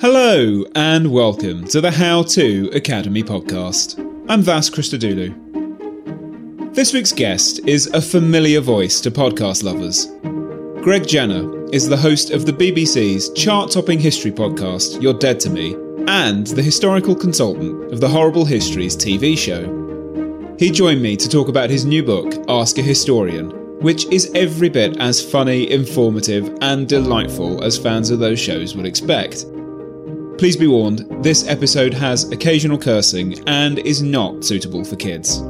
Hello, and welcome to the How To Academy podcast. I'm Vas Christodoulou. This week's guest is a familiar voice to podcast lovers. Greg Jenner is the host of the BBC's chart topping history podcast, You're Dead to Me, and the historical consultant of the Horrible Histories TV show. He joined me to talk about his new book, Ask a Historian, which is every bit as funny, informative, and delightful as fans of those shows would expect. Please be warned, this episode has occasional cursing and is not suitable for kids.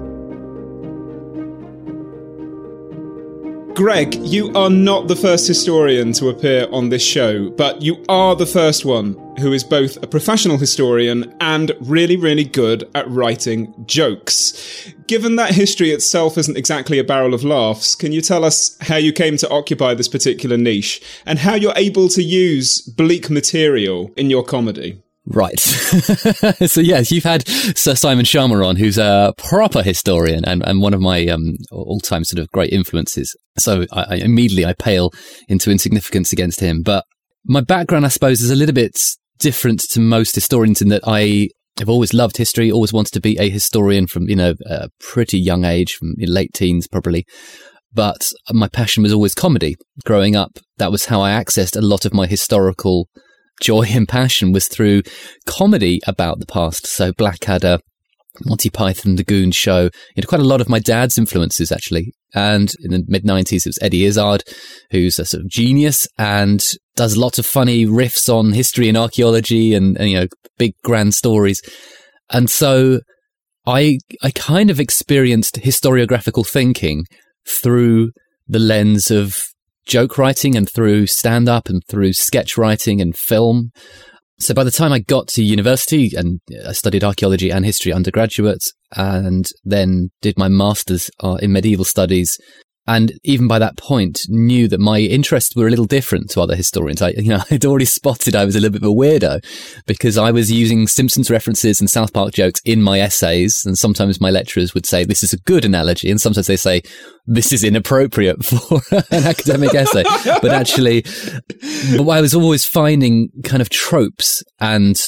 Greg, you are not the first historian to appear on this show, but you are the first one who is both a professional historian and really, really good at writing jokes. Given that history itself isn't exactly a barrel of laughs, can you tell us how you came to occupy this particular niche and how you're able to use bleak material in your comedy? Right. so yes, you've had Sir Simon Schama on, who's a proper historian and, and one of my um, all-time sort of great influences. So I, I, immediately I pale into insignificance against him. But my background, I suppose, is a little bit different to most historians in that I have always loved history, always wanted to be a historian from, you know, a pretty young age, from late teens probably. But my passion was always comedy. Growing up, that was how I accessed a lot of my historical joy and passion was through comedy about the past. So Blackadder, Monty Python, The Goon Show, you know, quite a lot of my dad's influences actually. And in the mid 90s, it was Eddie Izzard, who's a sort of genius and does lots of funny riffs on history and archaeology and, and you know, big grand stories. And so I, I kind of experienced historiographical thinking through the lens of joke writing and through stand up and through sketch writing and film. So by the time I got to university and I studied archaeology and history undergraduate and then did my master's uh, in medieval studies and even by that point knew that my interests were a little different to other historians. I, you know, I'd already spotted I was a little bit of a weirdo because I was using Simpsons references and South Park jokes in my essays. And sometimes my lecturers would say, this is a good analogy. And sometimes they say, this is inappropriate for an academic essay. But actually, but I was always finding kind of tropes and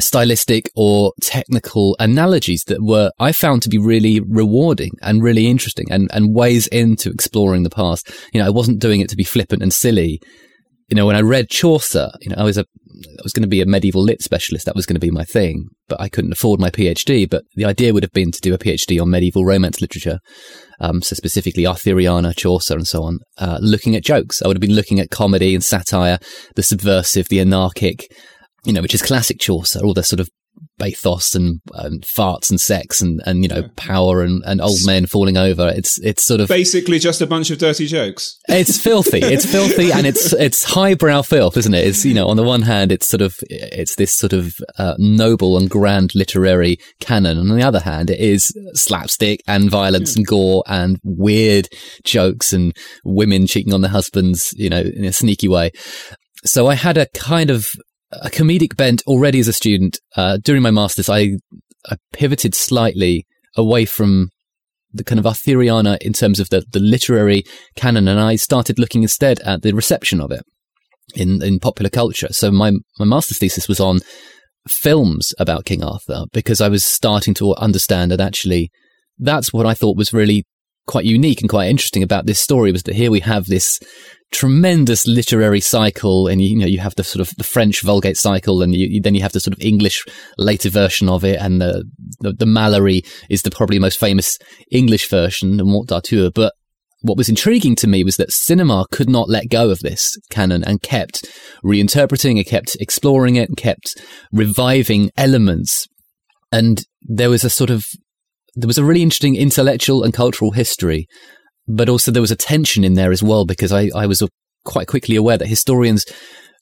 stylistic or technical analogies that were I found to be really rewarding and really interesting and, and ways into exploring the past. You know, I wasn't doing it to be flippant and silly. You know, when I read Chaucer, you know, I was a I was going to be a medieval lit specialist. That was going to be my thing, but I couldn't afford my PhD. But the idea would have been to do a PhD on medieval romance literature. Um, so specifically Arthuriana, Chaucer, and so on, uh, looking at jokes. I would have been looking at comedy and satire, the subversive, the anarchic, you know, which is classic Chaucer, all the sort of bathos and, and farts and sex and, and you know, power and, and old men falling over. It's, it's sort of basically just a bunch of dirty jokes. It's filthy. It's filthy and it's, it's highbrow filth, isn't it? It's, you know, on the one hand, it's sort of, it's this sort of uh, noble and grand literary canon. And on the other hand, it is slapstick and violence and gore and weird jokes and women cheating on their husbands, you know, in a sneaky way. So I had a kind of a comedic bent already as a student. Uh, during my masters, I, I pivoted slightly away from the kind of Arthuriana in terms of the, the literary canon, and I started looking instead at the reception of it in, in popular culture. So my, my master's thesis was on films about King Arthur because I was starting to understand that actually that's what I thought was really quite unique and quite interesting about this story was that here we have this tremendous literary cycle and you, you, know you have the sort of the French Vulgate cycle and you, then you have the sort of English later version of it and the the, the Malory is the probably most famous English version and Morte d'Arthur. But what was intriguing to me was that cinema could not let go of this canon and kept reinterpreting it kept exploring it and kept reviving elements. And there was a sort of there was a really interesting intellectual and cultural history, but also there was a tension in there as well because I, I was quite quickly aware that historians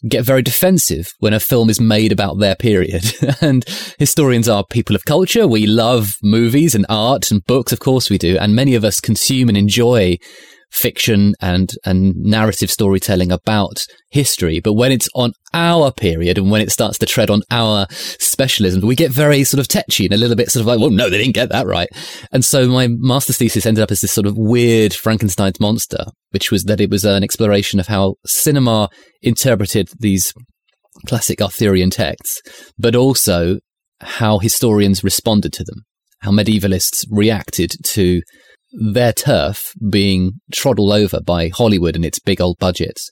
get very defensive when a film is made about their period. and historians are people of culture. We love movies and art and books, of course we do. And many of us consume and enjoy fiction and, and narrative storytelling about history. But when it's on our period and when it starts to tread on our specialism, we get very sort of tetchy and a little bit sort of like, well, no, they didn't get that right. And so my master's thesis ended up as this sort of weird Frankenstein's monster, which was that it was an exploration of how cinema interpreted these classic Arthurian texts, but also how historians responded to them, how medievalists reacted to their turf being trod all over by Hollywood and its big old budgets.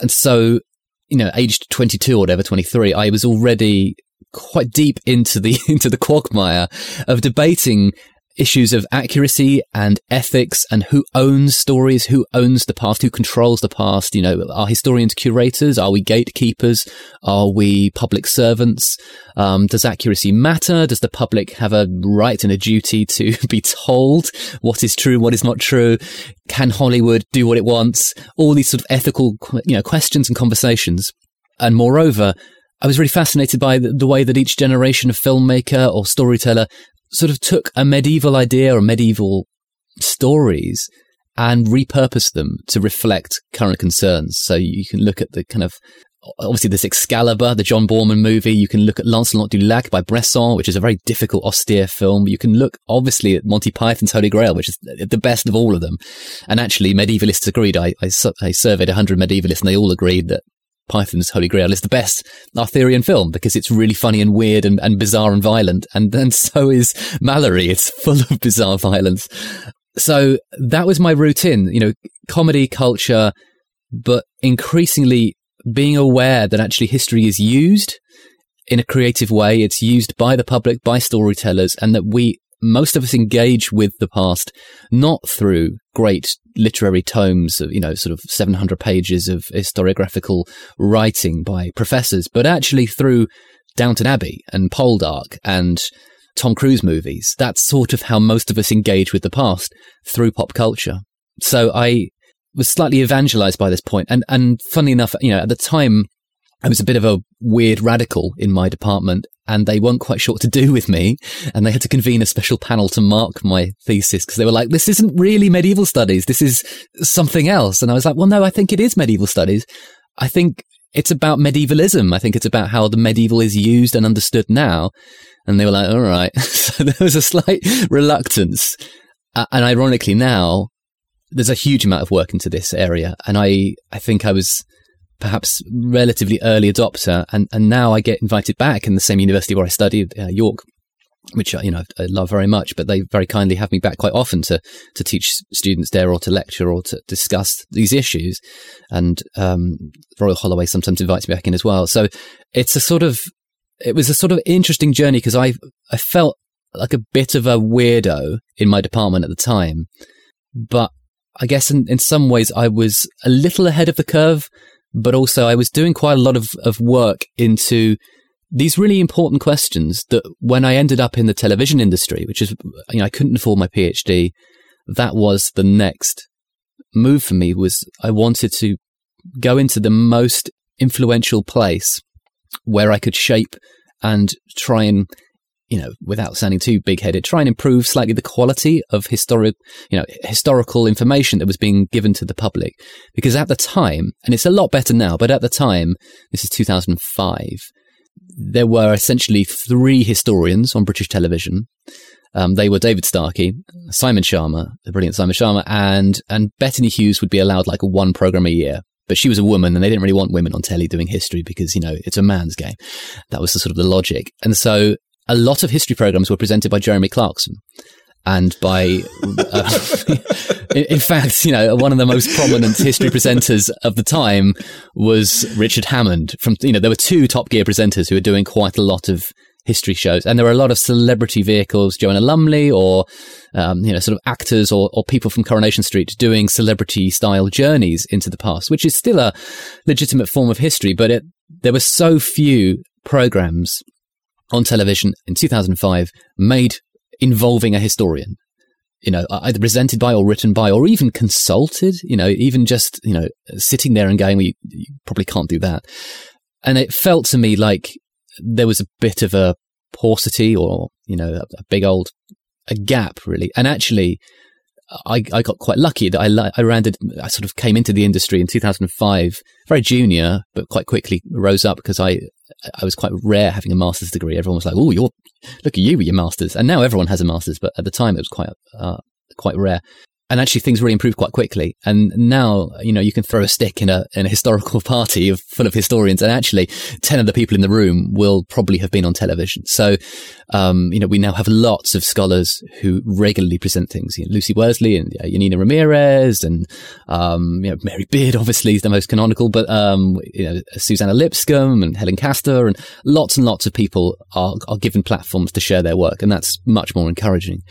And so, you know, aged 22 or whatever, 23, I was already quite deep into the, into the quagmire of debating issues of accuracy and ethics and who owns stories, who owns the past, who controls the past. You know, are historians curators? Are we gatekeepers? Are we public servants? Um, does accuracy matter? Does the public have a right and a duty to be told what is true, what is not true? Can Hollywood do what it wants? All these sort of ethical, you know, questions and conversations. And moreover, I was really fascinated by the, the way that each generation of filmmaker or storyteller sort of took a medieval idea or medieval stories and repurposed them to reflect current concerns. So you can look at the kind of obviously this Excalibur, the John Boorman movie. You can look at Lancelot du Lac by Bresson, which is a very difficult, austere film. You can look obviously at Monty Python's Holy Grail, which is the best of all of them. And actually, medievalists agreed. I, I, I surveyed 100 medievalists and they all agreed that Python's Holy Grail is the best Arthurian film because it's really funny and weird and, and bizarre and violent. And then so is Malory. It's full of bizarre violence. So that was my routine, you know, comedy, culture, but increasingly being aware that actually history is used in a creative way. It's used by the public, by storytellers, and that we most of us engage with the past not through great literary tomes of, you know, sort of 700 pages of historiographical writing by professors, but actually through Downton Abbey and Poldark and Tom Cruise movies. That's sort of how most of us engage with the past through pop culture. So I was slightly evangelized by this point. And, and funny enough, you know, at the time, I was a bit of a weird radical in my department and they weren't quite sure what to do with me. And they had to convene a special panel to mark my thesis because they were like, this isn't really medieval studies. This is something else. And I was like, well, no, I think it is medieval studies. I think it's about medievalism. I think it's about how the medieval is used and understood now. And they were like, all right. so there was a slight reluctance. Uh, and ironically now, there's a huge amount of work into this area. And I, I think I was, perhaps relatively early adopter, and and now I get invited back in the same university where I studied, uh, York, which uh, you know I love very much. But they very kindly have me back quite often to to teach students there, or to lecture, or to discuss these issues. And um, Royal Holloway sometimes invites me back in as well. So it's a sort of it was a sort of interesting journey because I I felt like a bit of a weirdo in my department at the time, but I guess in, in some ways I was a little ahead of the curve but also I was doing quite a lot of, of work into these really important questions that when I ended up in the television industry, which is, you know, I couldn't afford my PhD, that was the next move for me was I wanted to go into the most influential place where I could shape and try and you know, without sounding too big headed, try and improve slightly the quality of historic, you know, historical information that was being given to the public. Because at the time, and it's a lot better now, but at the time, this is 2005, there were essentially three historians on British television. Um, they were David Starkey, Simon Schama, the brilliant Simon Schama, and, and Bettany Hughes would be allowed like one program a year but she was a woman and they didn't really want women on telly doing history because, you know, it's a man's game. That was the sort of the logic. And so a lot of history programs were presented by Jeremy Clarkson and by, uh, in fact, you know, one of the most prominent history presenters of the time was Richard Hammond. From you know, there were two Top Gear presenters who were doing quite a lot of history shows, and there were a lot of celebrity vehicles, Joanna Lumley, or um, you know, sort of actors or, or people from Coronation Street doing celebrity style journeys into the past, which is still a legitimate form of history, but it, there were so few programs on television in 2005 made involving a historian you know, either presented by or written by or even consulted, you know, even just, you know, sitting there and going, well, you, you, probably can't do that. And it felt to me like there was a bit of a paucity or, you know, a, a big old, a gap really. And actually, I, I got quite lucky that I, I landed, I sort of came into the industry in 2005, very junior, but quite quickly rose up because I, I was quite rare having a master's degree. Everyone was like, "Oh, you're look at you with your masters," and now everyone has a master's. But at the time, it was quite uh, quite rare. And actually things really improved quite quickly. And now, you know, you can throw a stick in a, in a historical party of, full of historians and actually 10 of the people in the room will probably have been on television. So, um, you know, we now have lots of scholars who regularly present things. You know, Lucy Worsley and uh, Janina Ramirez and, um, you know, Mary Beard obviously is the most canonical, but, um, you know, Suzannah Lipscomb and Helen Castor and lots and lots of people are, are given platforms to share their work. And that's much more encouraging.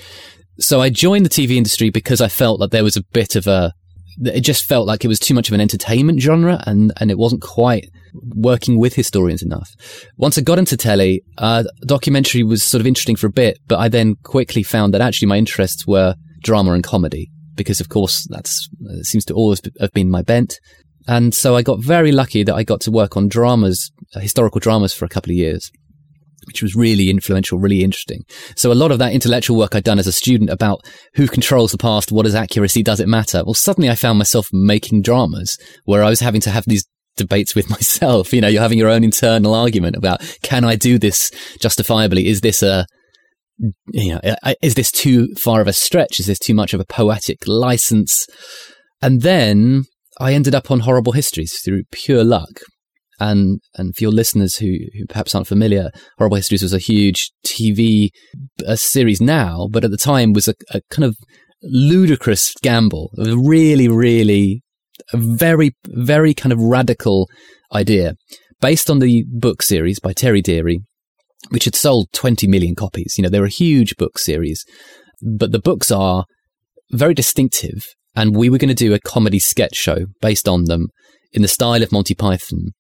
So I joined the TV industry because I felt that there was a bit of a, it just felt like it was too much of an entertainment genre and, and it wasn't quite working with historians enough. Once I got into telly, uh, documentary was sort of interesting for a bit, but I then quickly found that actually my interests were drama and comedy because of course that's uh, seems to always have been my bent. And so I got very lucky that I got to work on dramas, uh, historical dramas for a couple of years which was really influential, really interesting. So a lot of that intellectual work I'd done as a student about who controls the past, what is accuracy, does it matter? Well, suddenly I found myself making dramas where I was having to have these debates with myself. You know, you're having your own internal argument about, can I do this justifiably? Is this a, you know, uh, is this too far of a stretch? Is this too much of a poetic license? And then I ended up on horrible histories through pure luck and and for your listeners who who perhaps aren't familiar, Horrible Histories was a huge TV a series now, but at the time was a, a kind of ludicrous gamble. A really, really a very, very kind of radical idea based on the book series by Terry Deary, which had sold 20 million copies. You know, they're a huge book series, but the books are very distinctive. And we were going to do a comedy sketch show based on them in the style of Monty Python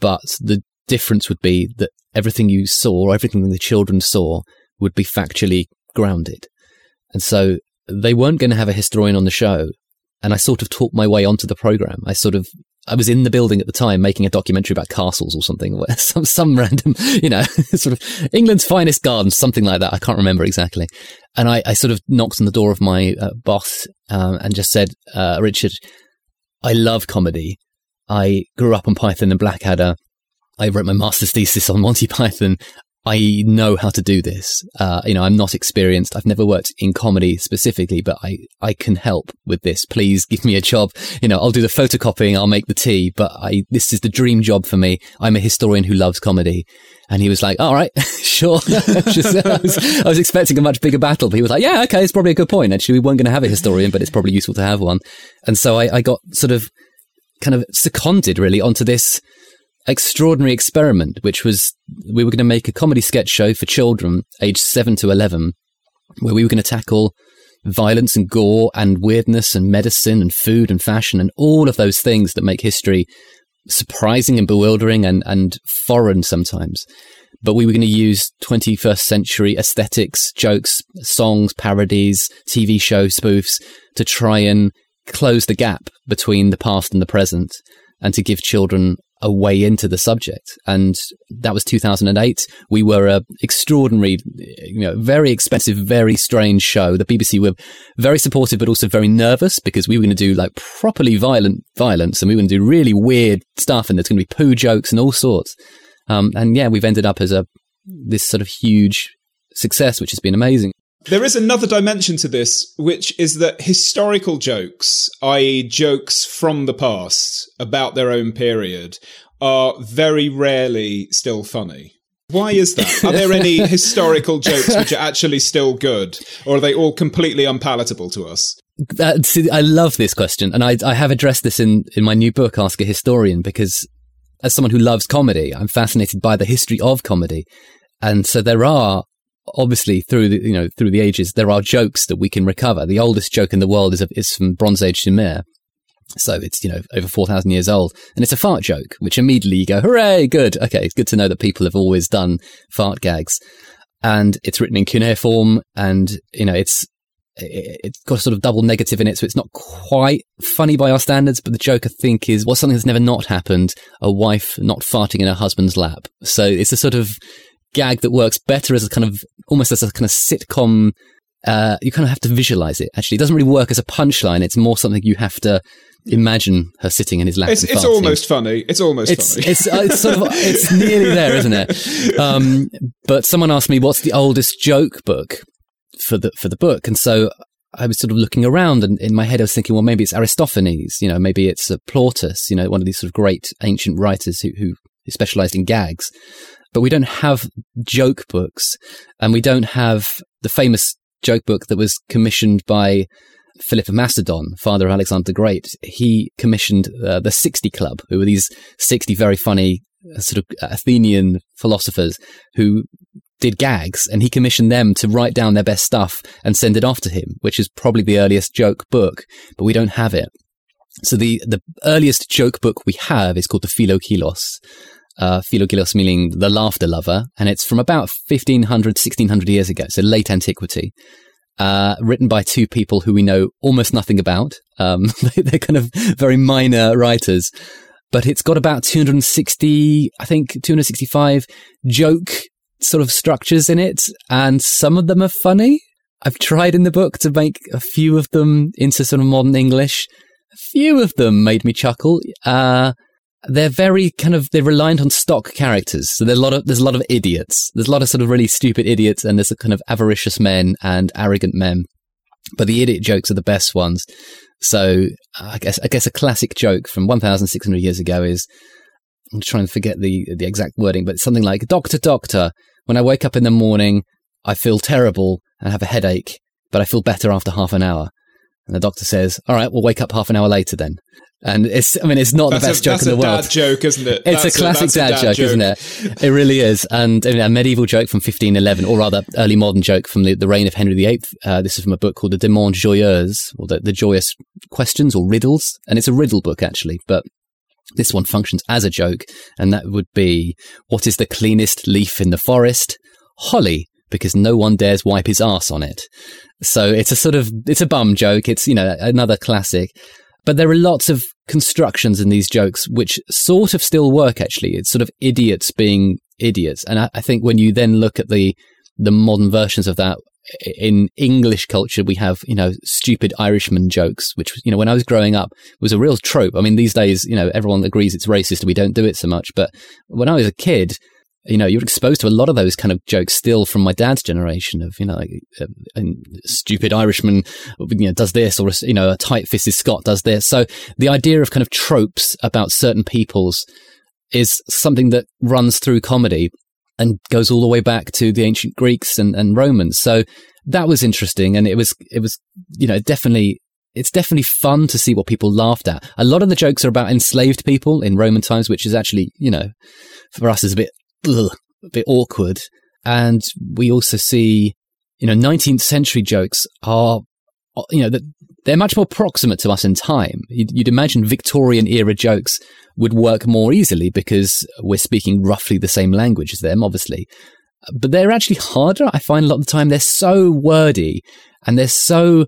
but the difference would be that everything you saw, everything the children saw, would be factually grounded. And so they weren't going to have a historian on the show. And I sort of talked my way onto the program. I sort of, I was in the building at the time making a documentary about castles or something, some, some random, you know, sort of England's finest gardens, something like that. I can't remember exactly. And I, I sort of knocked on the door of my uh, boss um, and just said, uh, Richard, I love comedy. I grew up on Python and Blackadder. I wrote my master's thesis on Monty Python. I know how to do this. Uh, you know, I'm not experienced. I've never worked in comedy specifically, but I, I can help with this. Please give me a job. You know, I'll do the photocopying. I'll make the tea, but I, this is the dream job for me. I'm a historian who loves comedy. And he was like, all right, sure. Just, I, was, I, was, expecting a much bigger battle, but he was like, yeah, okay, it's probably a good point. Actually, we weren't going to have a historian, but it's probably useful to have one. And so I, I got sort of kind of seconded really onto this extraordinary experiment, which was we were going to make a comedy sketch show for children aged 7 to 11, where we were going to tackle violence and gore and weirdness and medicine and food and fashion and all of those things that make history surprising and bewildering and, and foreign sometimes. But we were going to use 21st century aesthetics, jokes, songs, parodies, TV show spoofs to try and close the gap between the past and the present and to give children a way into the subject. And that was 2008. We were a extraordinary, you know, very expensive, very strange show. The BBC were very supportive, but also very nervous because we were going to do like properly violent violence and we were going to do really weird stuff and there's going to be poo jokes and all sorts. Um, and yeah, we've ended up as a, this sort of huge success, which has been amazing. There is another dimension to this, which is that historical jokes, i.e., jokes from the past about their own period, are very rarely still funny. Why is that? Are there any historical jokes which are actually still good, or are they all completely unpalatable to us? That, see, I love this question, and I, I have addressed this in, in my new book, Ask a Historian, because as someone who loves comedy, I'm fascinated by the history of comedy. And so there are obviously through the you know through the ages there are jokes that we can recover. The oldest joke in the world is is from Bronze Age Sumer. So it's, you know, over 4,000 years old. And it's a fart joke, which immediately you go, hooray, good. Okay, it's good to know that people have always done fart gags. And it's written in cuneiform and, you know, it's, it's got a sort of double negative in it. So it's not quite funny by our standards, but the joke I think is, well, something that's never not happened, a wife not farting in her husband's lap. So it's a sort of, gag that works better as a kind of almost as a kind of sitcom. Uh, you kind of have to visualize it. Actually, it doesn't really work as a punchline. It's more something you have to imagine her sitting in his lap. It's, it's almost funny. It's almost it's, funny. It's, uh, it's sort of it's nearly there, isn't it? Um, but someone asked me what's the oldest joke book for the for the book, and so I was sort of looking around and in my head I was thinking, well, maybe it's Aristophanes, you know, maybe it's uh, Plautus, you know, one of these sort of great ancient writers who, who specialized in gags. But we don't have joke books and we don't have the famous joke book that was commissioned by Philip of Macedon, father of Alexander the Great. He commissioned uh, the 60 Club, who were these 60 very funny uh, sort of Athenian philosophers who did gags and he commissioned them to write down their best stuff and send it off to him, which is probably the earliest joke book, but we don't have it. So the, the earliest joke book we have is called the Philogelos. Uh, meaning the laughter lover, and it's from about 1500, 1600 years ago, so late antiquity. Uh, written by two people who we know almost nothing about. Um, they're kind of very minor writers, but it's got about 260, I think 265 joke sort of structures in it, and some of them are funny. I've tried in the book to make a few of them into sort of modern English. A few of them made me chuckle. Uh, they're very kind of they're reliant on stock characters. So there's a lot of there's a lot of idiots. There's a lot of sort of really stupid idiots, and there's a kind of avaricious men and arrogant men. But the idiot jokes are the best ones. So I guess I guess a classic joke from 1,600 years ago is I'm trying to forget the the exact wording, but it's something like "Doctor, doctor, when I wake up in the morning, I feel terrible and have a headache, but I feel better after half an hour. And the doctor says, "All right, we'll wake up half an hour later then." And it's, I mean, it's not that's the best a, joke in the world. That's a dad joke, isn't it? It's that's a classic a, dad, dad, joke, joke, isn't it? It really is. And a medieval joke from 1511, or rather, early modern joke from the, the reign of Henry VIII. Uh, this is from a book called the Demande Joyeuse, or the, the Joyous Questions or Riddles. And it's a riddle book, actually, but this one functions as a joke. And that would be, what is the cleanest leaf in the forest? Holly because no one dares wipe his ass on it. So it's a sort of, it's a bum joke. It's, you know, another classic. But there are lots of constructions in these jokes which sort of still work, actually. It's sort of idiots being idiots. And I, I think when you then look at the, the modern versions of that, in English culture, we have, you know, stupid Irishman jokes, which, you know, when I was growing up was a real trope. I mean, these days, you know, everyone agrees it's racist. We don't do it so much. But when I was a kid, you know, you're exposed to a lot of those kind of jokes still from my dad's generation of, you know, like a, uh, a stupid Irishman, you know, does this or, you know, a tight fisted Scot does this. So the idea of kind of tropes about certain peoples is something that runs through comedy and goes all the way back to the ancient Greeks and, and Romans. So that was interesting. And it was, it was, you know, definitely it's definitely fun to see what people laughed at. A lot of the jokes are about enslaved people in Roman times, which is actually, you know, for us is a bit ugh, a bit awkward. And we also see, you know, 19th century jokes are, uh, you know, they're much more proximate to us in time. You'd, you'd imagine Victorian era jokes would work more easily because we're speaking roughly the same language as them, obviously. But they're actually harder. I find a lot of the time they're so wordy and they're so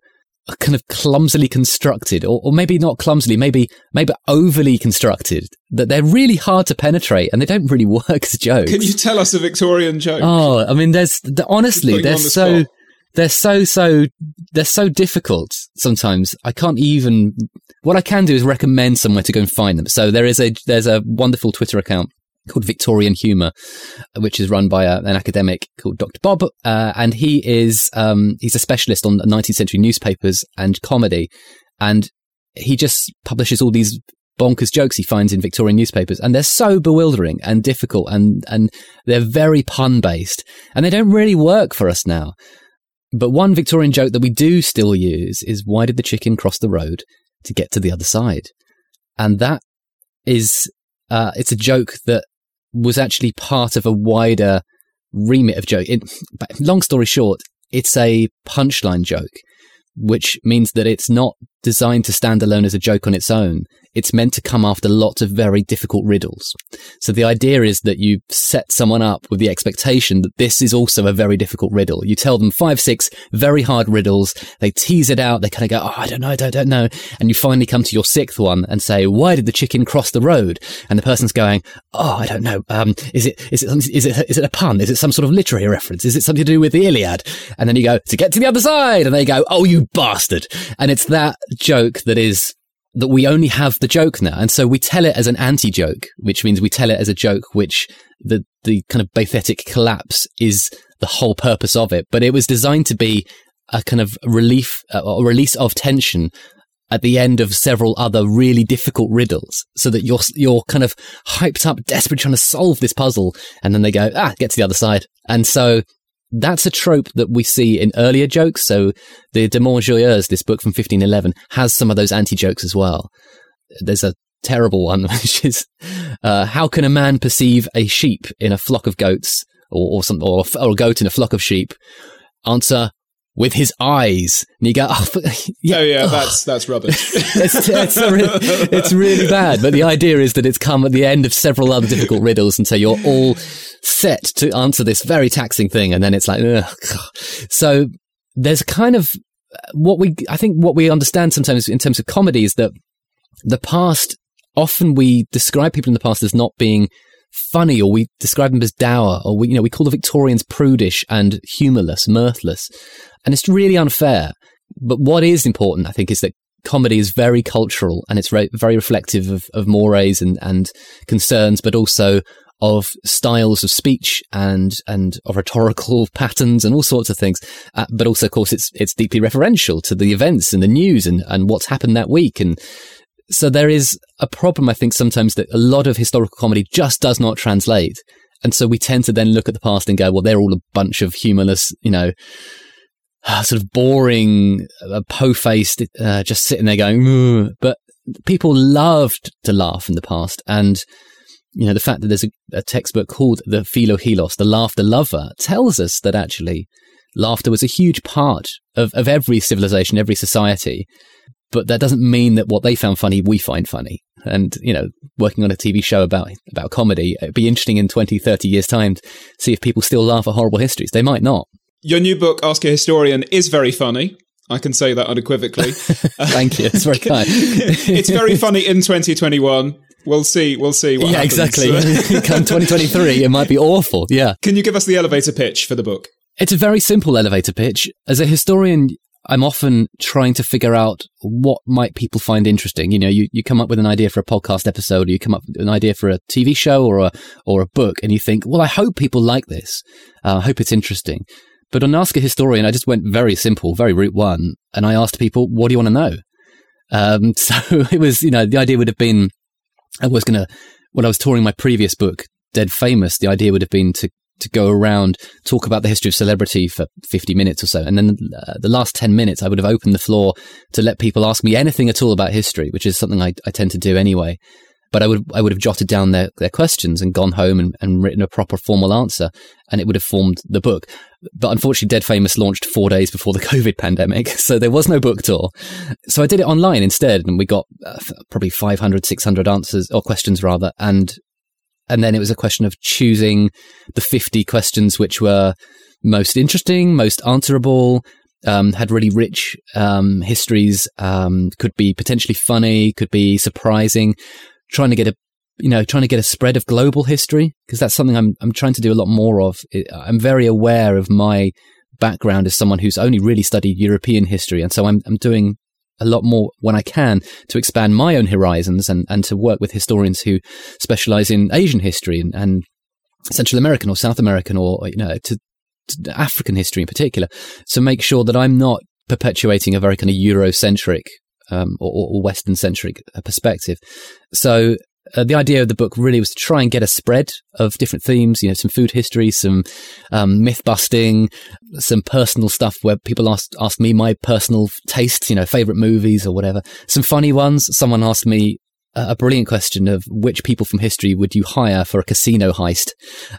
kind of clumsily constructed, or, or maybe not clumsily, maybe maybe overly constructed, that they're really hard to penetrate and they don't really work as jokes. Can you tell us a Victorian joke? Oh, I mean, there's honestly, they're the so. Spot. They're so so they're so difficult sometimes. I can't even. What I can do is recommend somewhere to go and find them. So there is a there's a wonderful Twitter account called Victorian Humour, which is run by a, an academic called Dr. Bob, uh, and he is um, he's a specialist on 19th century newspapers and comedy, and he just publishes all these bonkers jokes he finds in Victorian newspapers, and they're so bewildering and difficult, and and they're very pun based, and they don't really work for us now. But one Victorian joke that we do still use is why did the chicken cross the road to get to the other side? And that is uh, it's a joke that was actually part of a wider remit of joke. It, long story short, it's a punchline joke, which means that it's not designed to stand alone as a joke on its own it's meant to come after lots of very difficult riddles. So the idea is that you set someone up with the expectation that this is also a very difficult riddle. You tell them five, six very hard riddles. They tease it out. They kind of go, Oh, I don't know. I don't, don't know. And you finally come to your sixth one and say, why did the chicken cross the road? And the person's going, Oh, I don't know. Um, is it, is it, is it, is it a pun? Is it some sort of literary reference? Is it something to do with the Iliad? And then you go, to get to the other side. And they go, Oh, you bastard. And it's that joke that is that we only have the joke now. And so we tell it as an anti joke, which means we tell it as a joke, which the, the kind of bathetic collapse is the whole purpose of it. But it was designed to be a kind of relief uh, or release of tension at the end of several other really difficult riddles so that you're you're kind of hyped up desperate trying to solve this puzzle and then they go ah get to the other side and so that's a trope that we see in earlier jokes. So the De Joyeuse this book from 1511 has some of those anti-jokes as well. There's a terrible one which is uh, how can a man perceive a sheep in a flock of goats or, or some or, or a goat in a flock of sheep? Answer with his eyes. And you go, oh, yeah, oh, yeah that's that's rubbish. it's, it's, re- it's, really bad. But the idea is that it's come at the end of several other difficult riddles, and so you're all set to answer this very taxing thing, and then it's like, ugh. so there's kind of what we I think what we understand sometimes in terms of comedy is that the past often we describe people in the past as not being funny or we describe them as dour or we you know we call the Victorians prudish and humorless mirthless and it's really unfair. But what is important, I think, is that comedy is very cultural and it's very, very reflective of, of mores and, and concerns, but also of styles of speech and and of rhetorical patterns and all sorts of things. Uh, but also, of course, it's it's deeply referential to the events and the news and, and what's happened that week. And so there is a problem, I think, sometimes that a lot of historical comedy just does not translate. And so we tend to then look at the past and go, well, they're all a bunch of humorless, you know, sort of boring, uh, po-faced, uh, just sitting there going, but people loved to laugh in the past. And, you know, the fact that there's a, a textbook called the Philogelos, the laughter lover, tells us that actually laughter was a huge part of, of every civilization, every society. But that doesn't mean that what they found funny, we find funny. And, you know, working on a TV show about, about comedy, it'd be interesting in 20, 30 years time to see if people still laugh at horrible histories. They might not. Your new book, Ask a Historian, is very funny. I can say that unequivocally. Thank you. It's very kind. it's very funny in 2021. We'll see. We'll see. yeah, happens. exactly. Come 2023, it might be awful. Yeah. Can you give us the elevator pitch for the book? It's a very simple elevator pitch. As a historian, I'm often trying to figure out what might people find interesting. You know, you, you come up with an idea for a podcast episode, or you come up with an idea for a TV show or a or a book, and you think, well, I hope people like this. Uh, I hope it's interesting. But on Ask a Historian, I just went very simple, very route one, and I asked people, what do you want to know? Um, so it was, you know, the idea would have been, I was going to, when I was touring my previous book, Dead Famous, the idea would have been to, to go around, talk about the history of celebrity for 50 minutes or so. And then uh, the last 10 minutes, I would have opened the floor to let people ask me anything at all about history, which is something I, I tend to do anyway but I would I would have jotted down their, their questions and gone home and, and written a proper formal answer, and it would have formed the book. But unfortunately, Dead Famous launched four days before the COVID pandemic, so there was no book tour. So I did it online instead, and we got uh, probably 500, 600 answers or questions rather, and and then it was a question of choosing the 50 questions which were most interesting, most answerable, um, had really rich um, histories, um, could be potentially funny, could be surprising trying to get a you know trying to get a spread of global history because that's something I'm I'm trying to do a lot more of. I'm very aware of my background as someone who's only really studied European history, and so I'm I'm doing a lot more when I can to expand my own horizons and, and to work with historians who specialize in Asian history and, and Central American or South American or you know to, to African history in particular. to make sure that I'm not perpetuating a very kind of Eurocentric um, or, or Western centric uh, perspective. So uh, the idea of the book really was to try and get a spread of different themes, you know, some food history, some um, myth busting, some personal stuff where people asked asked me my personal tastes, you know, favorite movies or whatever. Some funny ones. Someone asked me a brilliant question of which people from history would you hire for a casino heist,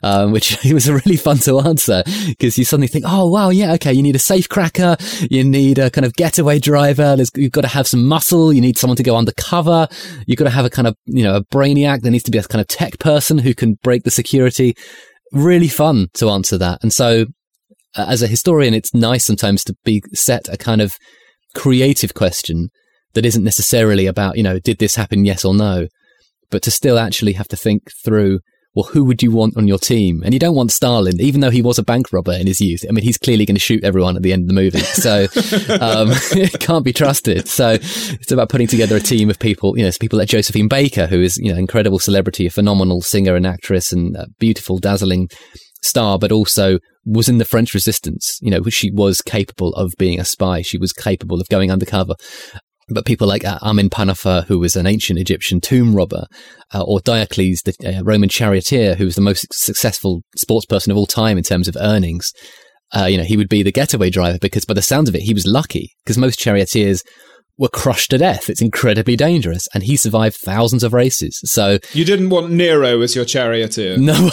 um, which was really fun to answer because you suddenly think, oh wow, yeah, okay, you need a safe cracker, you need a kind of getaway driver, you've got to have some muscle, you need someone to go undercover, you've got to have a kind of you know a brainiac. There needs to be a kind of tech person who can break the security. Really fun to answer that, and so as a historian, it's nice sometimes to be set a kind of creative question that isn't necessarily about, you know, did this happen? Yes or no, but to still actually have to think through, well, who would you want on your team? And you don't want Stalin, even though he was a bank robber in his youth. I mean, he's clearly going to shoot everyone at the end of the movie. So, um, it can't be trusted. So it's about putting together a team of people, you know, people like Josephine Baker, who is, you know, incredible celebrity, a phenomenal singer and actress and beautiful, dazzling star, but also was in the French resistance. You know, she was capable of being a spy. She was capable of going undercover. But people like uh, Amenpanefer, who was an ancient Egyptian tomb robber, uh, or Diocles, the uh, Roman charioteer, who was the most successful sports person of all time in terms of earnings, uh, you know, he would be the getaway driver because by the sounds of it, he was lucky because most charioteers were crushed to death. It's incredibly dangerous. And he survived thousands of races. So you didn't want Nero as your charioteer. No.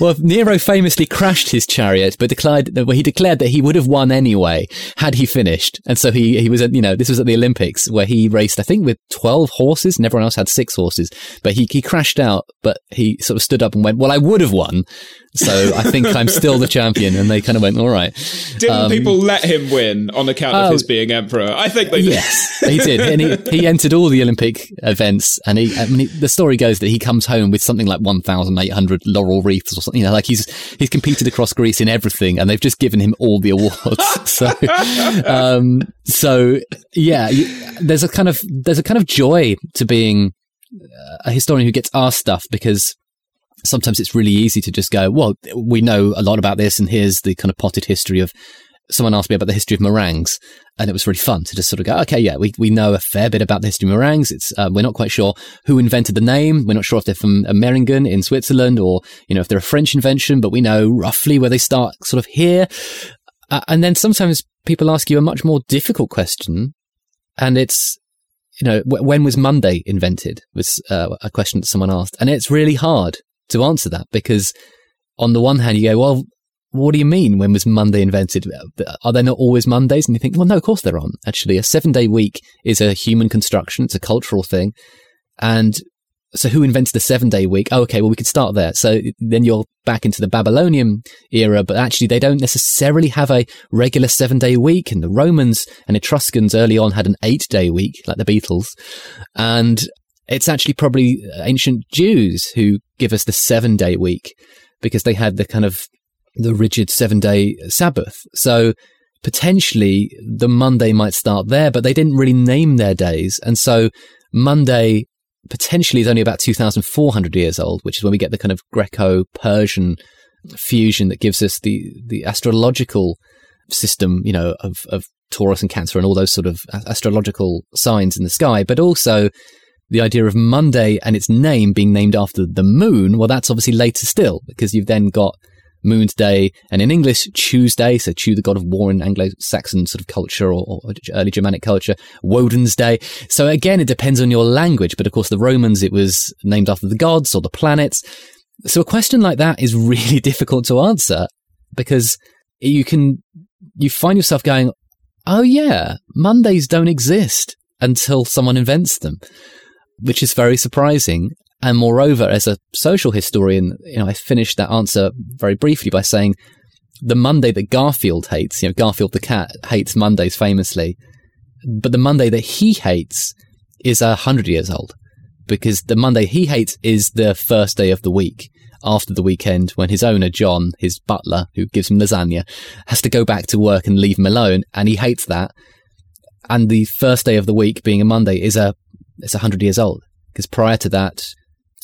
well, Nero famously crashed his chariot, but declared, well, he declared that he would have won anyway had he finished. And so he, he was at, you know, this was at the Olympics where he raced, I think with 12 horses and everyone else had six horses, but he, he crashed out, but he sort of stood up and went, well, I would have won. So I think I'm still the champion. And they kind of went, all right. Didn't um, people let him win on account of his oh, being emperor? I think they did. Yes, he did. And he, he entered all the Olympic events. And he, I mean, he, the story goes that he comes home with something like 1,800 laurel wreaths or something. You know, like he's, he's competed across Greece in everything and they've just given him all the awards. so, um, so yeah, there's a kind of, there's a kind of joy to being a historian who gets asked stuff because sometimes it's really easy to just go, well, we know a lot about this, and here's the kind of potted history of. Someone asked me about the history of meringues, and it was really fun to just sort of go, okay, yeah, we, we know a fair bit about the history of meringues. It's uh, we're not quite sure who invented the name. We're not sure if they're from Meiringen in Switzerland or you know if they're a French invention, but we know roughly where they start, sort of here. Uh, and then sometimes people ask you a much more difficult question, and it's you know, when was Monday invented? Was uh, a question that someone asked, and it's really hard to answer that because on the one hand you go, well, what do you mean? When was Monday invented? Are there not always Mondays? And you think, well, no, of course there aren't. Actually, a seven day week is a human construction. It's a cultural thing. And so who invented the seven day week? Oh, okay. Well, we could start there. So then you're back into the Babylonian era, but actually they don't necessarily have a regular seven day week. And the Romans and Etruscans early on had an eight day week, like the Beatles. And it's actually probably ancient Jews who give us the seven day week because they had the kind of the rigid seven day Sabbath. So potentially the Monday might start there, but they didn't really name their days. And so Monday potentially is only about 2,400 years old, which is when we get the kind of Greco Persian fusion that gives us the, the astrological system, you know, of, of Taurus and Cancer and all those sort of astrological signs in the sky, but also the idea of Monday and its name being named after the moon, well, that's obviously later still because you've then got Moon's Day, and in English, Tuesday, so Tiw, the god of war in Anglo-Saxon sort of culture or, or, early Germanic culture, Woden's Day. So again, it depends on your language, but of course the Romans, it was named after the gods or the planets. So a question like that is really difficult to answer because you can, you find yourself going, oh yeah, Mondays don't exist until someone invents them which is very surprising. And moreover, as a social historian, you know, I finished that answer very briefly by saying the Monday that Garfield hates, you know, Garfield the cat hates Mondays famously, but the Monday that he hates is a hundred years old because the Monday he hates is the first day of the week after the weekend when his owner, Jon, his butler, who gives him lasagna, has to go back to work and leave him alone. And he hates that. And the first day of the week being a Monday is a it's a 100 years old because prior to that,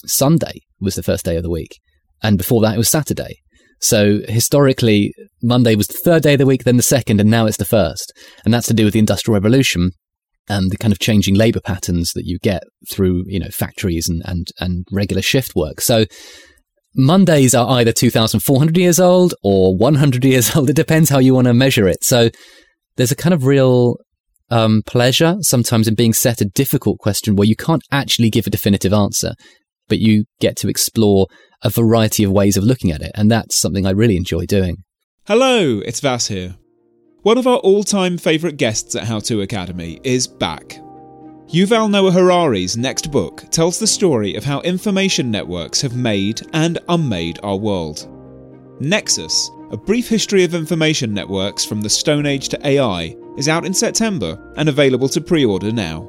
Sunday was the first day of the week. And before that, it was Saturday. So historically, Monday was the third day of the week, then the second, and now it's the first. And that's to do with the Industrial Revolution and the kind of changing labor patterns that you get through, you know, factories and, and, and regular shift work. So Mondays are either 2,400 years old or 100 years old. It depends how you want to measure it. So there's a kind of real um, pleasure sometimes in being set a difficult question where you can't actually give a definitive answer, but you get to explore a variety of ways of looking at it. And that's something I really enjoy doing. Hello, it's Vas here. One of our all time favourite guests at How To Academy is back. Yuval Noah Harari's next book tells the story of how information networks have made and unmade our world. Nexus, a brief history of information networks from the Stone Age to AI, is out in September and available to pre order now.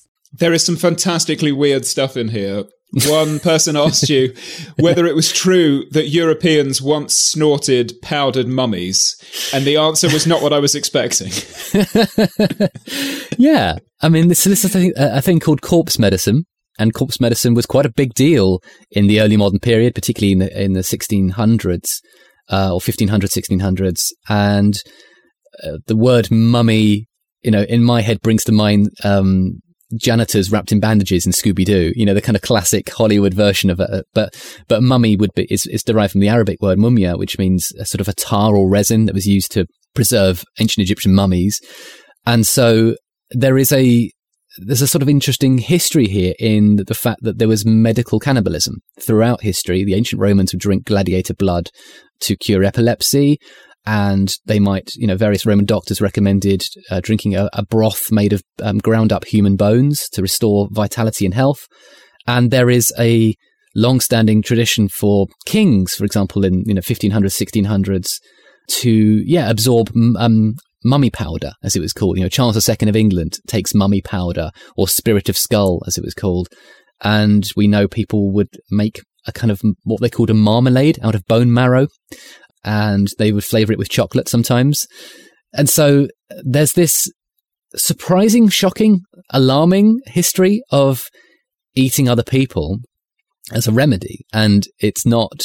There is some fantastically weird stuff in here. One person asked you whether it was true that Europeans once snorted powdered mummies, and the answer was not what I was expecting. yeah, I mean, this, this is a thing, a thing called corpse medicine, and corpse medicine was quite a big deal in the early modern period, particularly in the in the 1600s uh, or 1500s, 1600s, and uh, the word mummy, you know, in my head brings to mind. Um, janitors wrapped in bandages in Scooby Doo. You know, the kind of classic Hollywood version of it. But but mummy would be is, is derived from the Arabic word mumia, which means a sort of a tar or resin that was used to preserve ancient Egyptian mummies. And so there is a there's a sort of interesting history here in the fact that there was medical cannibalism throughout history. The ancient Romans would drink gladiator blood to cure epilepsy and they might, you know, various Roman doctors recommended uh, drinking a, a, broth made of um, ground up human bones to restore vitality and health. And there is a long-standing tradition for kings, for example, in you know 1500s, 1600s, to yeah absorb um, mummy powder, as it was called. You know, Charles II of England takes mummy powder or spirit of skull, as it was called, and we know people would make a kind of what they called a marmalade out of bone marrow and they would flavor it with chocolate sometimes. And so there's this surprising, shocking, alarming history of eating other people as a remedy. And it's not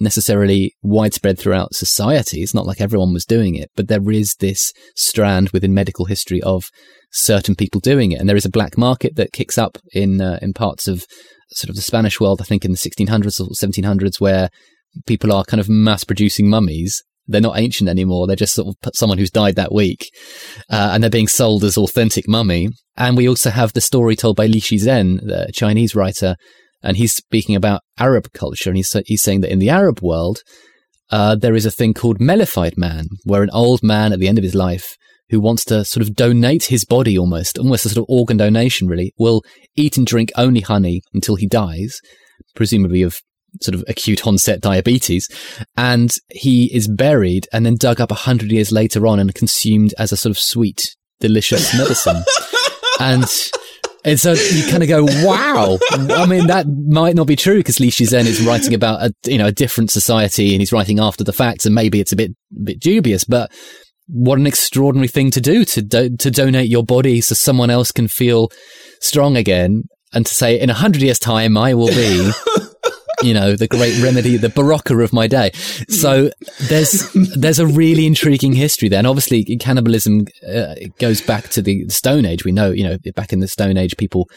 necessarily widespread throughout society. It's not like everyone was doing it, but there is this strand within medical history of certain people doing it. And there is a black market that kicks up in, uh, in parts of sort of the Spanish world, I think in the 1600s or 1700s, where people are kind of mass producing mummies. They're not ancient anymore. They're just sort of someone who's died that week, uh, and they're being sold as authentic mummy. And we also have the story told by Li Shizhen, the Chinese writer, and he's speaking about Arab culture, and he's he's saying that in the Arab world, uh, there is a thing called mellified man, where an old man at the end of his life who wants to sort of donate his body almost, almost a sort of organ donation really, will eat and drink only honey until he dies, presumably of sort of acute onset diabetes. And he is buried and then dug up a hundred years later on and consumed as a sort of sweet, delicious medicine. and and so you kind of go, wow. I mean, that might not be true because Li Shizhen is writing about a, you know, a different society and he's writing after the facts and maybe it's a bit, a bit dubious, but what an extraordinary thing to do to, do, to donate your body so someone else can feel strong again and to say in a hundred years time, I will be you know, the great remedy, the Berocca of my day. So there's there's a really intriguing history there, and obviously cannibalism uh, goes back to the Stone Age. We know, you know, back in the Stone Age, people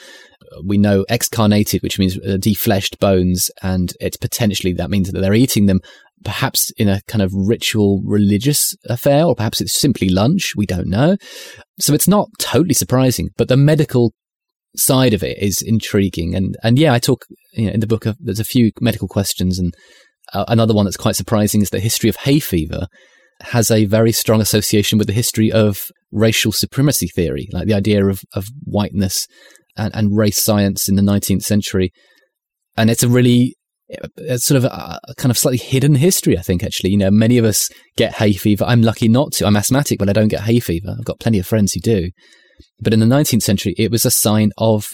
we know excarnated, which means uh, defleshed bones, and it's potentially that means that they're eating them. Perhaps in a kind of ritual religious affair, or perhaps it's simply lunch. We don't know. So it's not totally surprising, but the medical side of it is intriguing. And, and yeah, I talk, you know, in the book, of, there's a few medical questions. And uh, another one that's quite surprising is the history of hay fever has a very strong association with the history of racial supremacy theory, like the idea of, of whiteness and, and race science in the 19th century. And it's a really, it's sort of a, a, kind of slightly hidden history, I think, actually. You know, many of us get hay fever. I'm lucky not to. I'm asthmatic, but I don't get hay fever. I've got plenty of friends who do. But in the 19th century, it was a sign of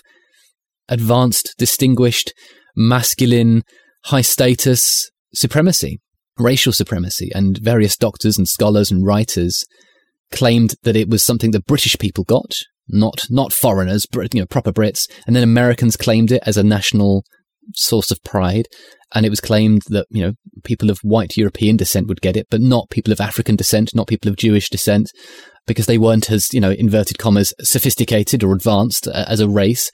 advanced, distinguished, masculine, high status supremacy, racial supremacy. And various doctors and scholars and writers claimed that it was something the British people got, not, not foreigners, you know, proper Brits. And then Americans claimed it as a national source of pride. And it was claimed that, you know, people of white European descent would get it, but not people of African descent, not people of Jewish descent because they weren't as, you know, inverted commas, sophisticated or advanced uh, as a race.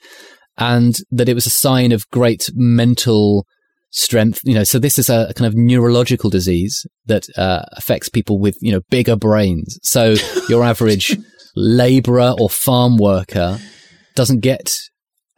And that it was a sign of great mental strength. You know, so this is a, a kind of neurological disease that uh, affects people with, you know, bigger brains. So your average laborer or farm worker doesn't get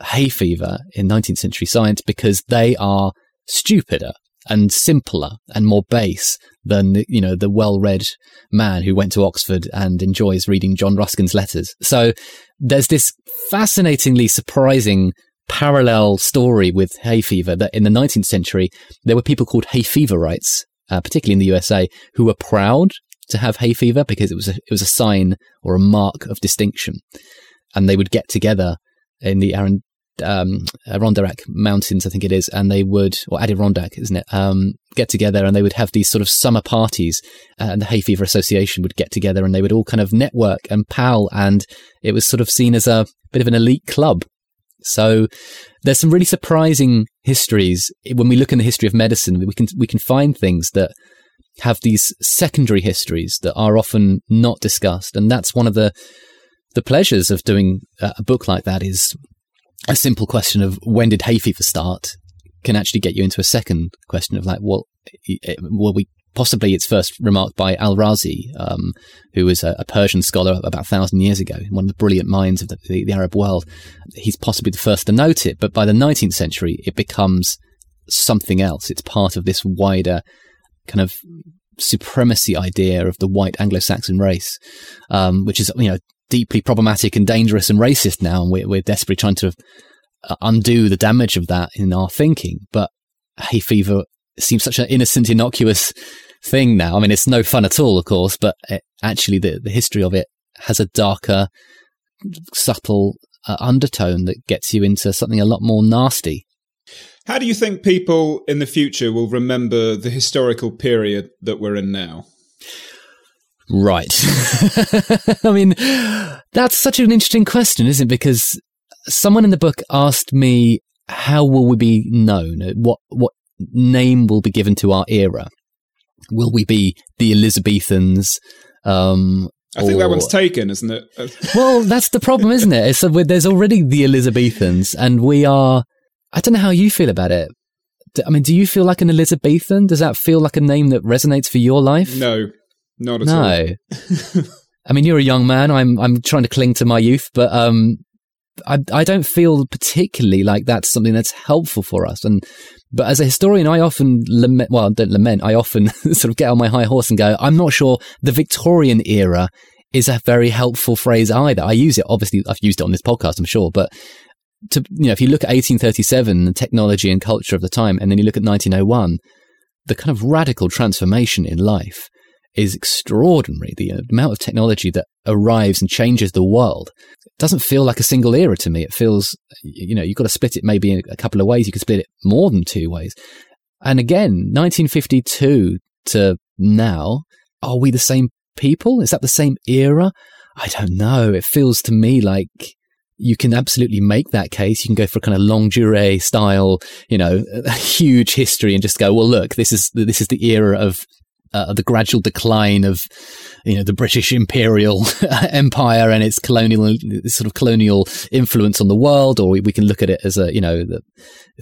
hay fever in 19th century science because they are stupider and simpler and more base than you know the well-read man who went to Oxford and enjoys reading John Ruskin's letters. So there's this fascinatingly surprising parallel story with hay fever that in the 19th century there were people called hay feverites, uh, particularly in the USA, who were proud to have hay fever because it was a, it was a sign or a mark of distinction, and they would get together in the Aaron um, Adirondack Mountains, I think it is, and they would, or Adirondack, isn't it? Um, get together and they would have these sort of summer parties, uh, and the Hay Fever Association would get together and they would all kind of network and pal, and it was sort of seen as a bit of an elite club. So there's some really surprising histories when we look in the history of medicine. We can we can find things that have these secondary histories that are often not discussed, and that's one of the the pleasures of doing a book like that is a simple question of when did hay fever start can actually get you into a second question of like, well, well, we possibly it's first remarked by Al Razi, um, who was a, a, Persian scholar about a thousand years ago, one of the brilliant minds of the, the, the, Arab world. He's possibly the first to note it, but by the 19th century, it becomes something else. It's part of this wider kind of supremacy idea of the white Anglo-Saxon race, um, which is, you know, deeply problematic and dangerous and racist now, and we're, we're desperately trying to uh, undo the damage of that in our thinking. But hay fever seems such an innocent, innocuous thing now. I mean, it's no fun at all, of course, but it, actually, the, the history of it has a darker, subtle uh, undertone that gets you into something a lot more nasty. How do you think people in the future will remember the historical period that we're in now? Right. I mean, that's such an interesting question, isn't it? Because someone in the book asked me, how will we be known? What, what name will be given to our era? Will we be the Elizabethans? Um, I think or... that one's taken, isn't it? well, that's the problem, isn't it? So there's already the Elizabethans, and we are. I don't know how you feel about it. I mean, do you feel like an Elizabethan? Does that feel like a name that resonates for your life? No, not at no. all. I mean, you're a young man. I'm I'm trying to cling to my youth, but um, I I don't feel particularly like that's something that's helpful for us. And but as a historian, I often lament. Well, don't lament. I often sort of get on my high horse and go, I'm not sure the Victorian era is a very helpful phrase either. I use it obviously. I've used it on this podcast, I'm sure, but to you know, if you look at 1837, the technology and culture of the time, and then you look at 1901, the kind of radical transformation in life is extraordinary. The amount of technology that arrives and changes the world it doesn't feel like a single era to me. It feels, you know, you've got to split it maybe in a couple of ways. You could split it more than two ways. And again, 1952 to now, are we the same people? Is that the same era? I don't know. It feels to me like you can absolutely make that case. You can go for a kind of longue durée style, you know, huge history and just go, well, look, this is, this is the era of uh, the gradual decline of you know the British imperial empire and its colonial sort of colonial influence on the world, or we, we can look at it as a you know the,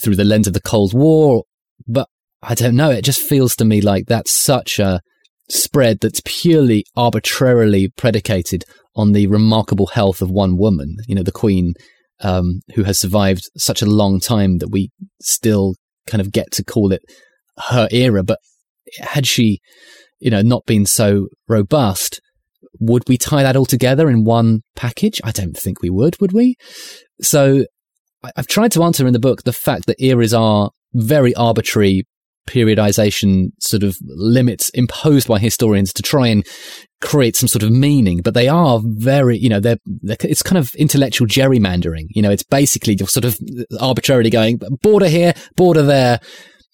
through the lens of the Cold War. But I don't know. It just feels to me like that's such a spread that's purely arbitrarily predicated on the remarkable health of one woman. You know, the Queen, um, who has survived such a long time that we still kind of get to call it her era. But had she, you know, not been so robust, would we tie that all together in one package? I don't think we would, would we? So I've tried to answer in the book the fact that eras are very arbitrary periodization sort of limits imposed by historians to try and create some sort of meaning, but they are very, you know, they're, they're, it's kind of intellectual gerrymandering. You know, it's basically just sort of arbitrarily going border here, border there,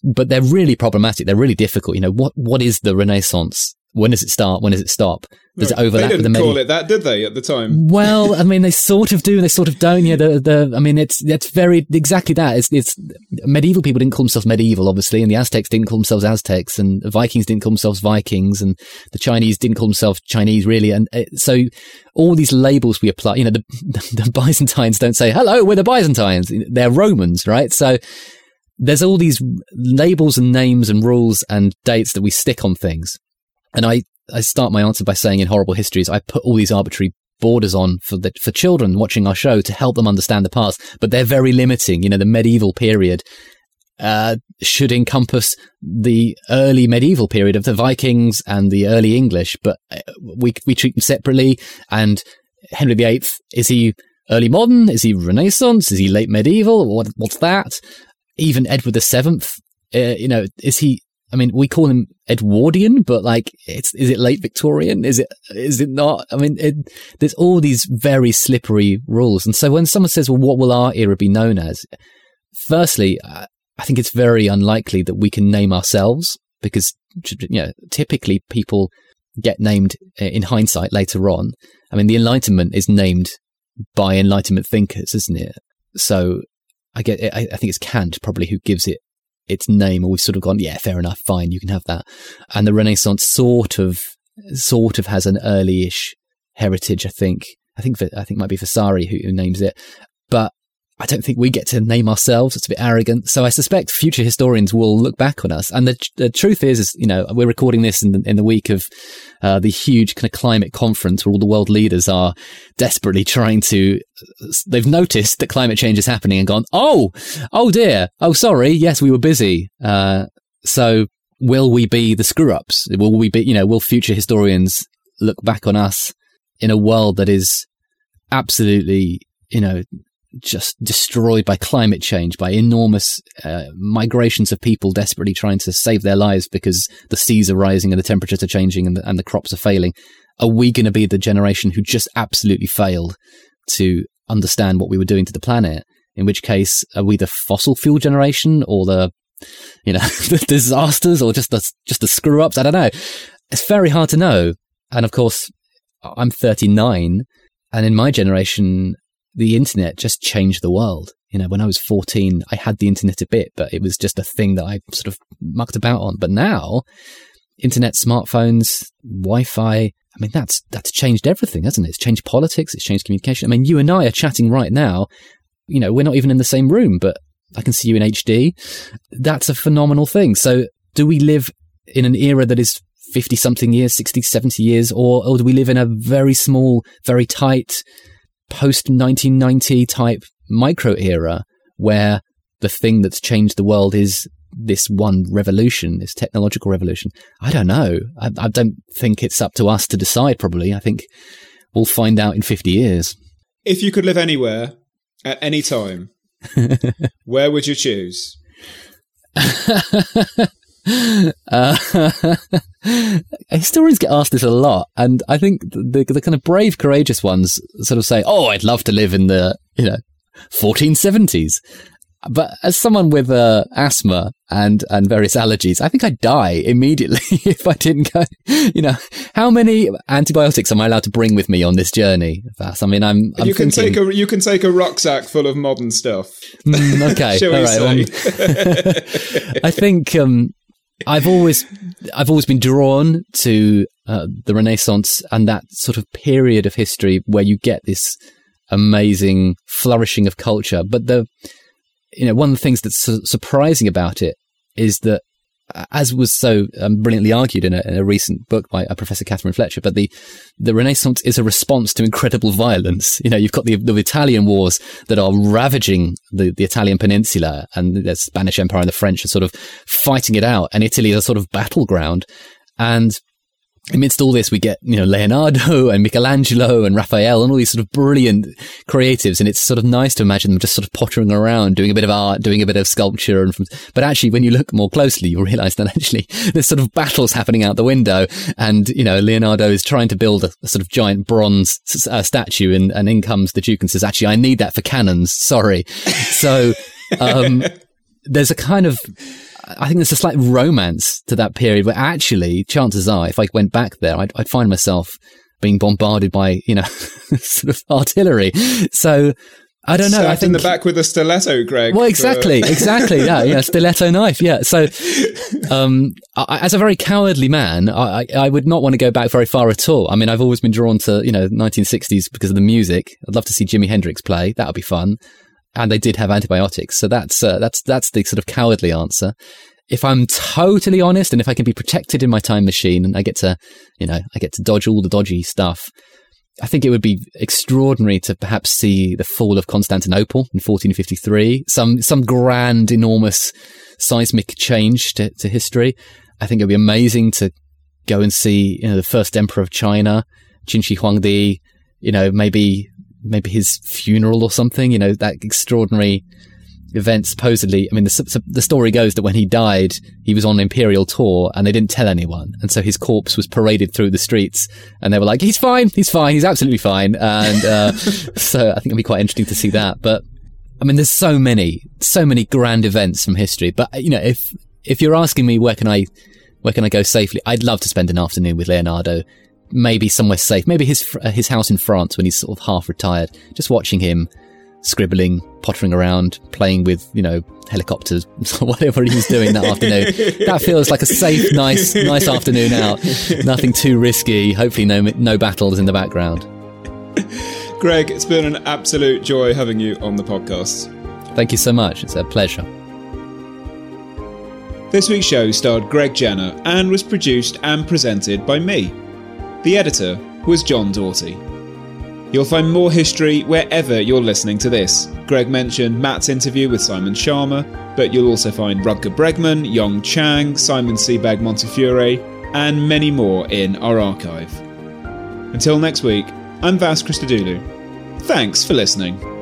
but they're really problematic. They're really difficult. You know, what, what is the Renaissance? When does it start? When does it stop? Does no, it overlap with the medieval? call it that, did they, at the time? Well, I mean, they sort of do. They sort of don't. Yeah, the, the, I mean, it's, it's very, exactly that. It's, it's, medieval people didn't call themselves medieval, obviously, and the Aztecs didn't call themselves Aztecs, and the Vikings didn't call themselves Vikings, and the Chinese didn't call themselves Chinese, really. And it, uh, so all these labels we apply, you know, the, the Byzantines don't say, hello, we're the Byzantines. They're Romans, right? So, there's all these labels and names and rules and dates that we stick on things. And I, I start my answer by saying in horrible histories, I put all these arbitrary borders on for the, for children watching our show to help them understand the past, but they're very limiting. You know, the medieval period uh, should encompass the early medieval period of the Vikings and the early English, but uh, we we treat them separately. And Henry VIII is he early modern? Is he Renaissance? Is he late medieval? What what's that? Even Edward the Seventh, uh, you know, is he? I mean, we call him Edwardian, but like, it's is it late Victorian? Is it is it not? I mean, it, there's all these very slippery rules, and so when someone says, "Well, what will our era be known as?" Firstly, I think it's very unlikely that we can name ourselves because, you know, typically people get named uh, in hindsight later on. I mean, the Enlightenment is named by Enlightenment thinkers, isn't it? So I get, I, I think it's Kant probably who gives it its name, or we've sort of gone, yeah, fair enough, fine, you can have that. And the Renaissance sort of, sort of has an early-ish heritage, I think. I think, I think might be Vasari who, who names it. But I don't think we get to name ourselves. It's a bit arrogant. So I suspect future historians will look back on us. And the, the truth is, is, you know, we're recording this in the, in the week of uh, the huge kind of climate conference where all the world leaders are desperately trying to, they've noticed that climate change is happening and gone, oh, oh dear. Oh, sorry. Yes, we were busy. Uh, so will we be the screw ups? Will we be, you know, will future historians look back on us in a world that is absolutely, you know, just destroyed by climate change, by enormous uh, migrations of people desperately trying to save their lives because the seas are rising and the temperatures are changing and the, and the crops are failing. Are we going to be the generation who just absolutely failed to understand what we were doing to the planet? In which case, are we the fossil fuel generation or the, you know, the disasters or just the, just the screw ups? I don't know. It's very hard to know. And of course, I'm 39 and in my generation, the internet just changed the world. You know, when I was 14, I had the internet a bit, but it was just a thing that I sort of mucked about on. But now, internet, smartphones, Wi-Fi, I mean, that's, that's changed everything, hasn't it? It's changed politics. It's changed communication. I mean, you and I are chatting right now. You know, we're not even in the same room, but I can see you in HD. That's a phenomenal thing. So do we live in an era that is 50 something years, 60, 70 years, or, or do we live in a very small, very tight, post 1990 type micro era where the thing that's changed the world is this one revolution, this technological revolution. I don't know. I, I, don't think it's up to us to decide, probably. I think we'll find out in 50 years. If you could live anywhere at any time, where would you choose? Uh, historians get asked this a lot, and I think the, the kind of brave, courageous ones sort of say, "Oh, I'd love to live in the you know 1470s." But as someone with uh, asthma and and various allergies, I think I'd die immediately if I didn't go. You know, how many antibiotics am I allowed to bring with me on this journey? Vas? I mean, I'm. I'm you can thinking, take a you can take a rucksack full of modern stuff. Mm, okay, all right. Um, I think um, I've always, I've always been drawn to uh, the Renaissance and that sort of period of history where you get this amazing flourishing of culture. But the, you know, one of the things that's su- surprising about it is that as was so um, brilliantly argued in a, in a, recent book by uh, Professor Catherine Fletcher, but the, the Renaissance is a response to incredible violence. You know, you've got the, the Italian wars that are ravaging the, the Italian peninsula and the Spanish Empire and the French are sort of fighting it out and Italy is a sort of battleground. And amidst all this, we get, you know, Leonardo and Michelangelo and Raphael and all these sort of brilliant creatives. And it's sort of nice to imagine them just sort of pottering around, doing a bit of art, doing a bit of sculpture. And from, but actually, when you look more closely, you'll realize that actually there's sort of battles happening out the window. And, you know, Leonardo is trying to build a, a sort of giant bronze uh, statue and, and in comes the Duke and says, actually, I need that for cannons. Sorry. So, um, there's a kind of, I think there's a slight romance to that period where actually, chances are, if I went back there, I'd, I'd find myself being bombarded by, you know, sort of artillery. So, I don't know. I think in the back with a stiletto, Greg. Well, exactly, for... exactly. Yeah, yeah, stiletto knife. Yeah. So, um, I, as a very cowardly man, I, I would not want to go back very far at all. I mean, I've always been drawn to you know 1960s because of the music. I'd love to see Jimi Hendrix play. That would be fun and they did have antibiotics. So that's uh, that's that's the sort of cowardly answer. If I'm totally honest, and if I can be protected in my time machine, and I get to, you know, I get to dodge all the dodgy stuff, I think it would be extraordinary to perhaps see the fall of Constantinople in 1453, some, some grand, enormous seismic change to, to history. I think it would be amazing to go and see, you know, the first emperor of China, Qin Shi Huangdi, you know, maybe, maybe his funeral or something, you know, that extraordinary event supposedly i mean the, the story goes that when he died he was on an imperial tour and they didn't tell anyone. And so his corpse was paraded through the streets and they were like he's fine he's fine he's absolutely fine. And uh, so i think it'd be quite interesting to see that. But i mean there's so many so many grand events from history. But you know if if you're asking me where can i where can i go safely i'd love to spend an afternoon with leonardo maybe somewhere safe maybe his uh, his house in france when he's sort of half retired just watching him scribbling, pottering around, playing with, you know, helicopters, whatever he was doing that afternoon. That feels like a safe, nice, nice afternoon out. Nothing too risky. Hopefully, no, no battles in the background. Greg, it's been an absolute joy having you on the podcast. Thank you so much. It's a pleasure. This week's show starred Greg Jenner and was produced and presented by me. The editor was John Doughty. You'll find more history wherever you're listening to this. Greg mentioned Matt's interview with Simon Schama, but you'll also find Rutger Bregman, Jung Chang, Simon Sebag Montefiore, and many more in our archive. Until next week, I'm Vas Christodoulou. Thanks for listening.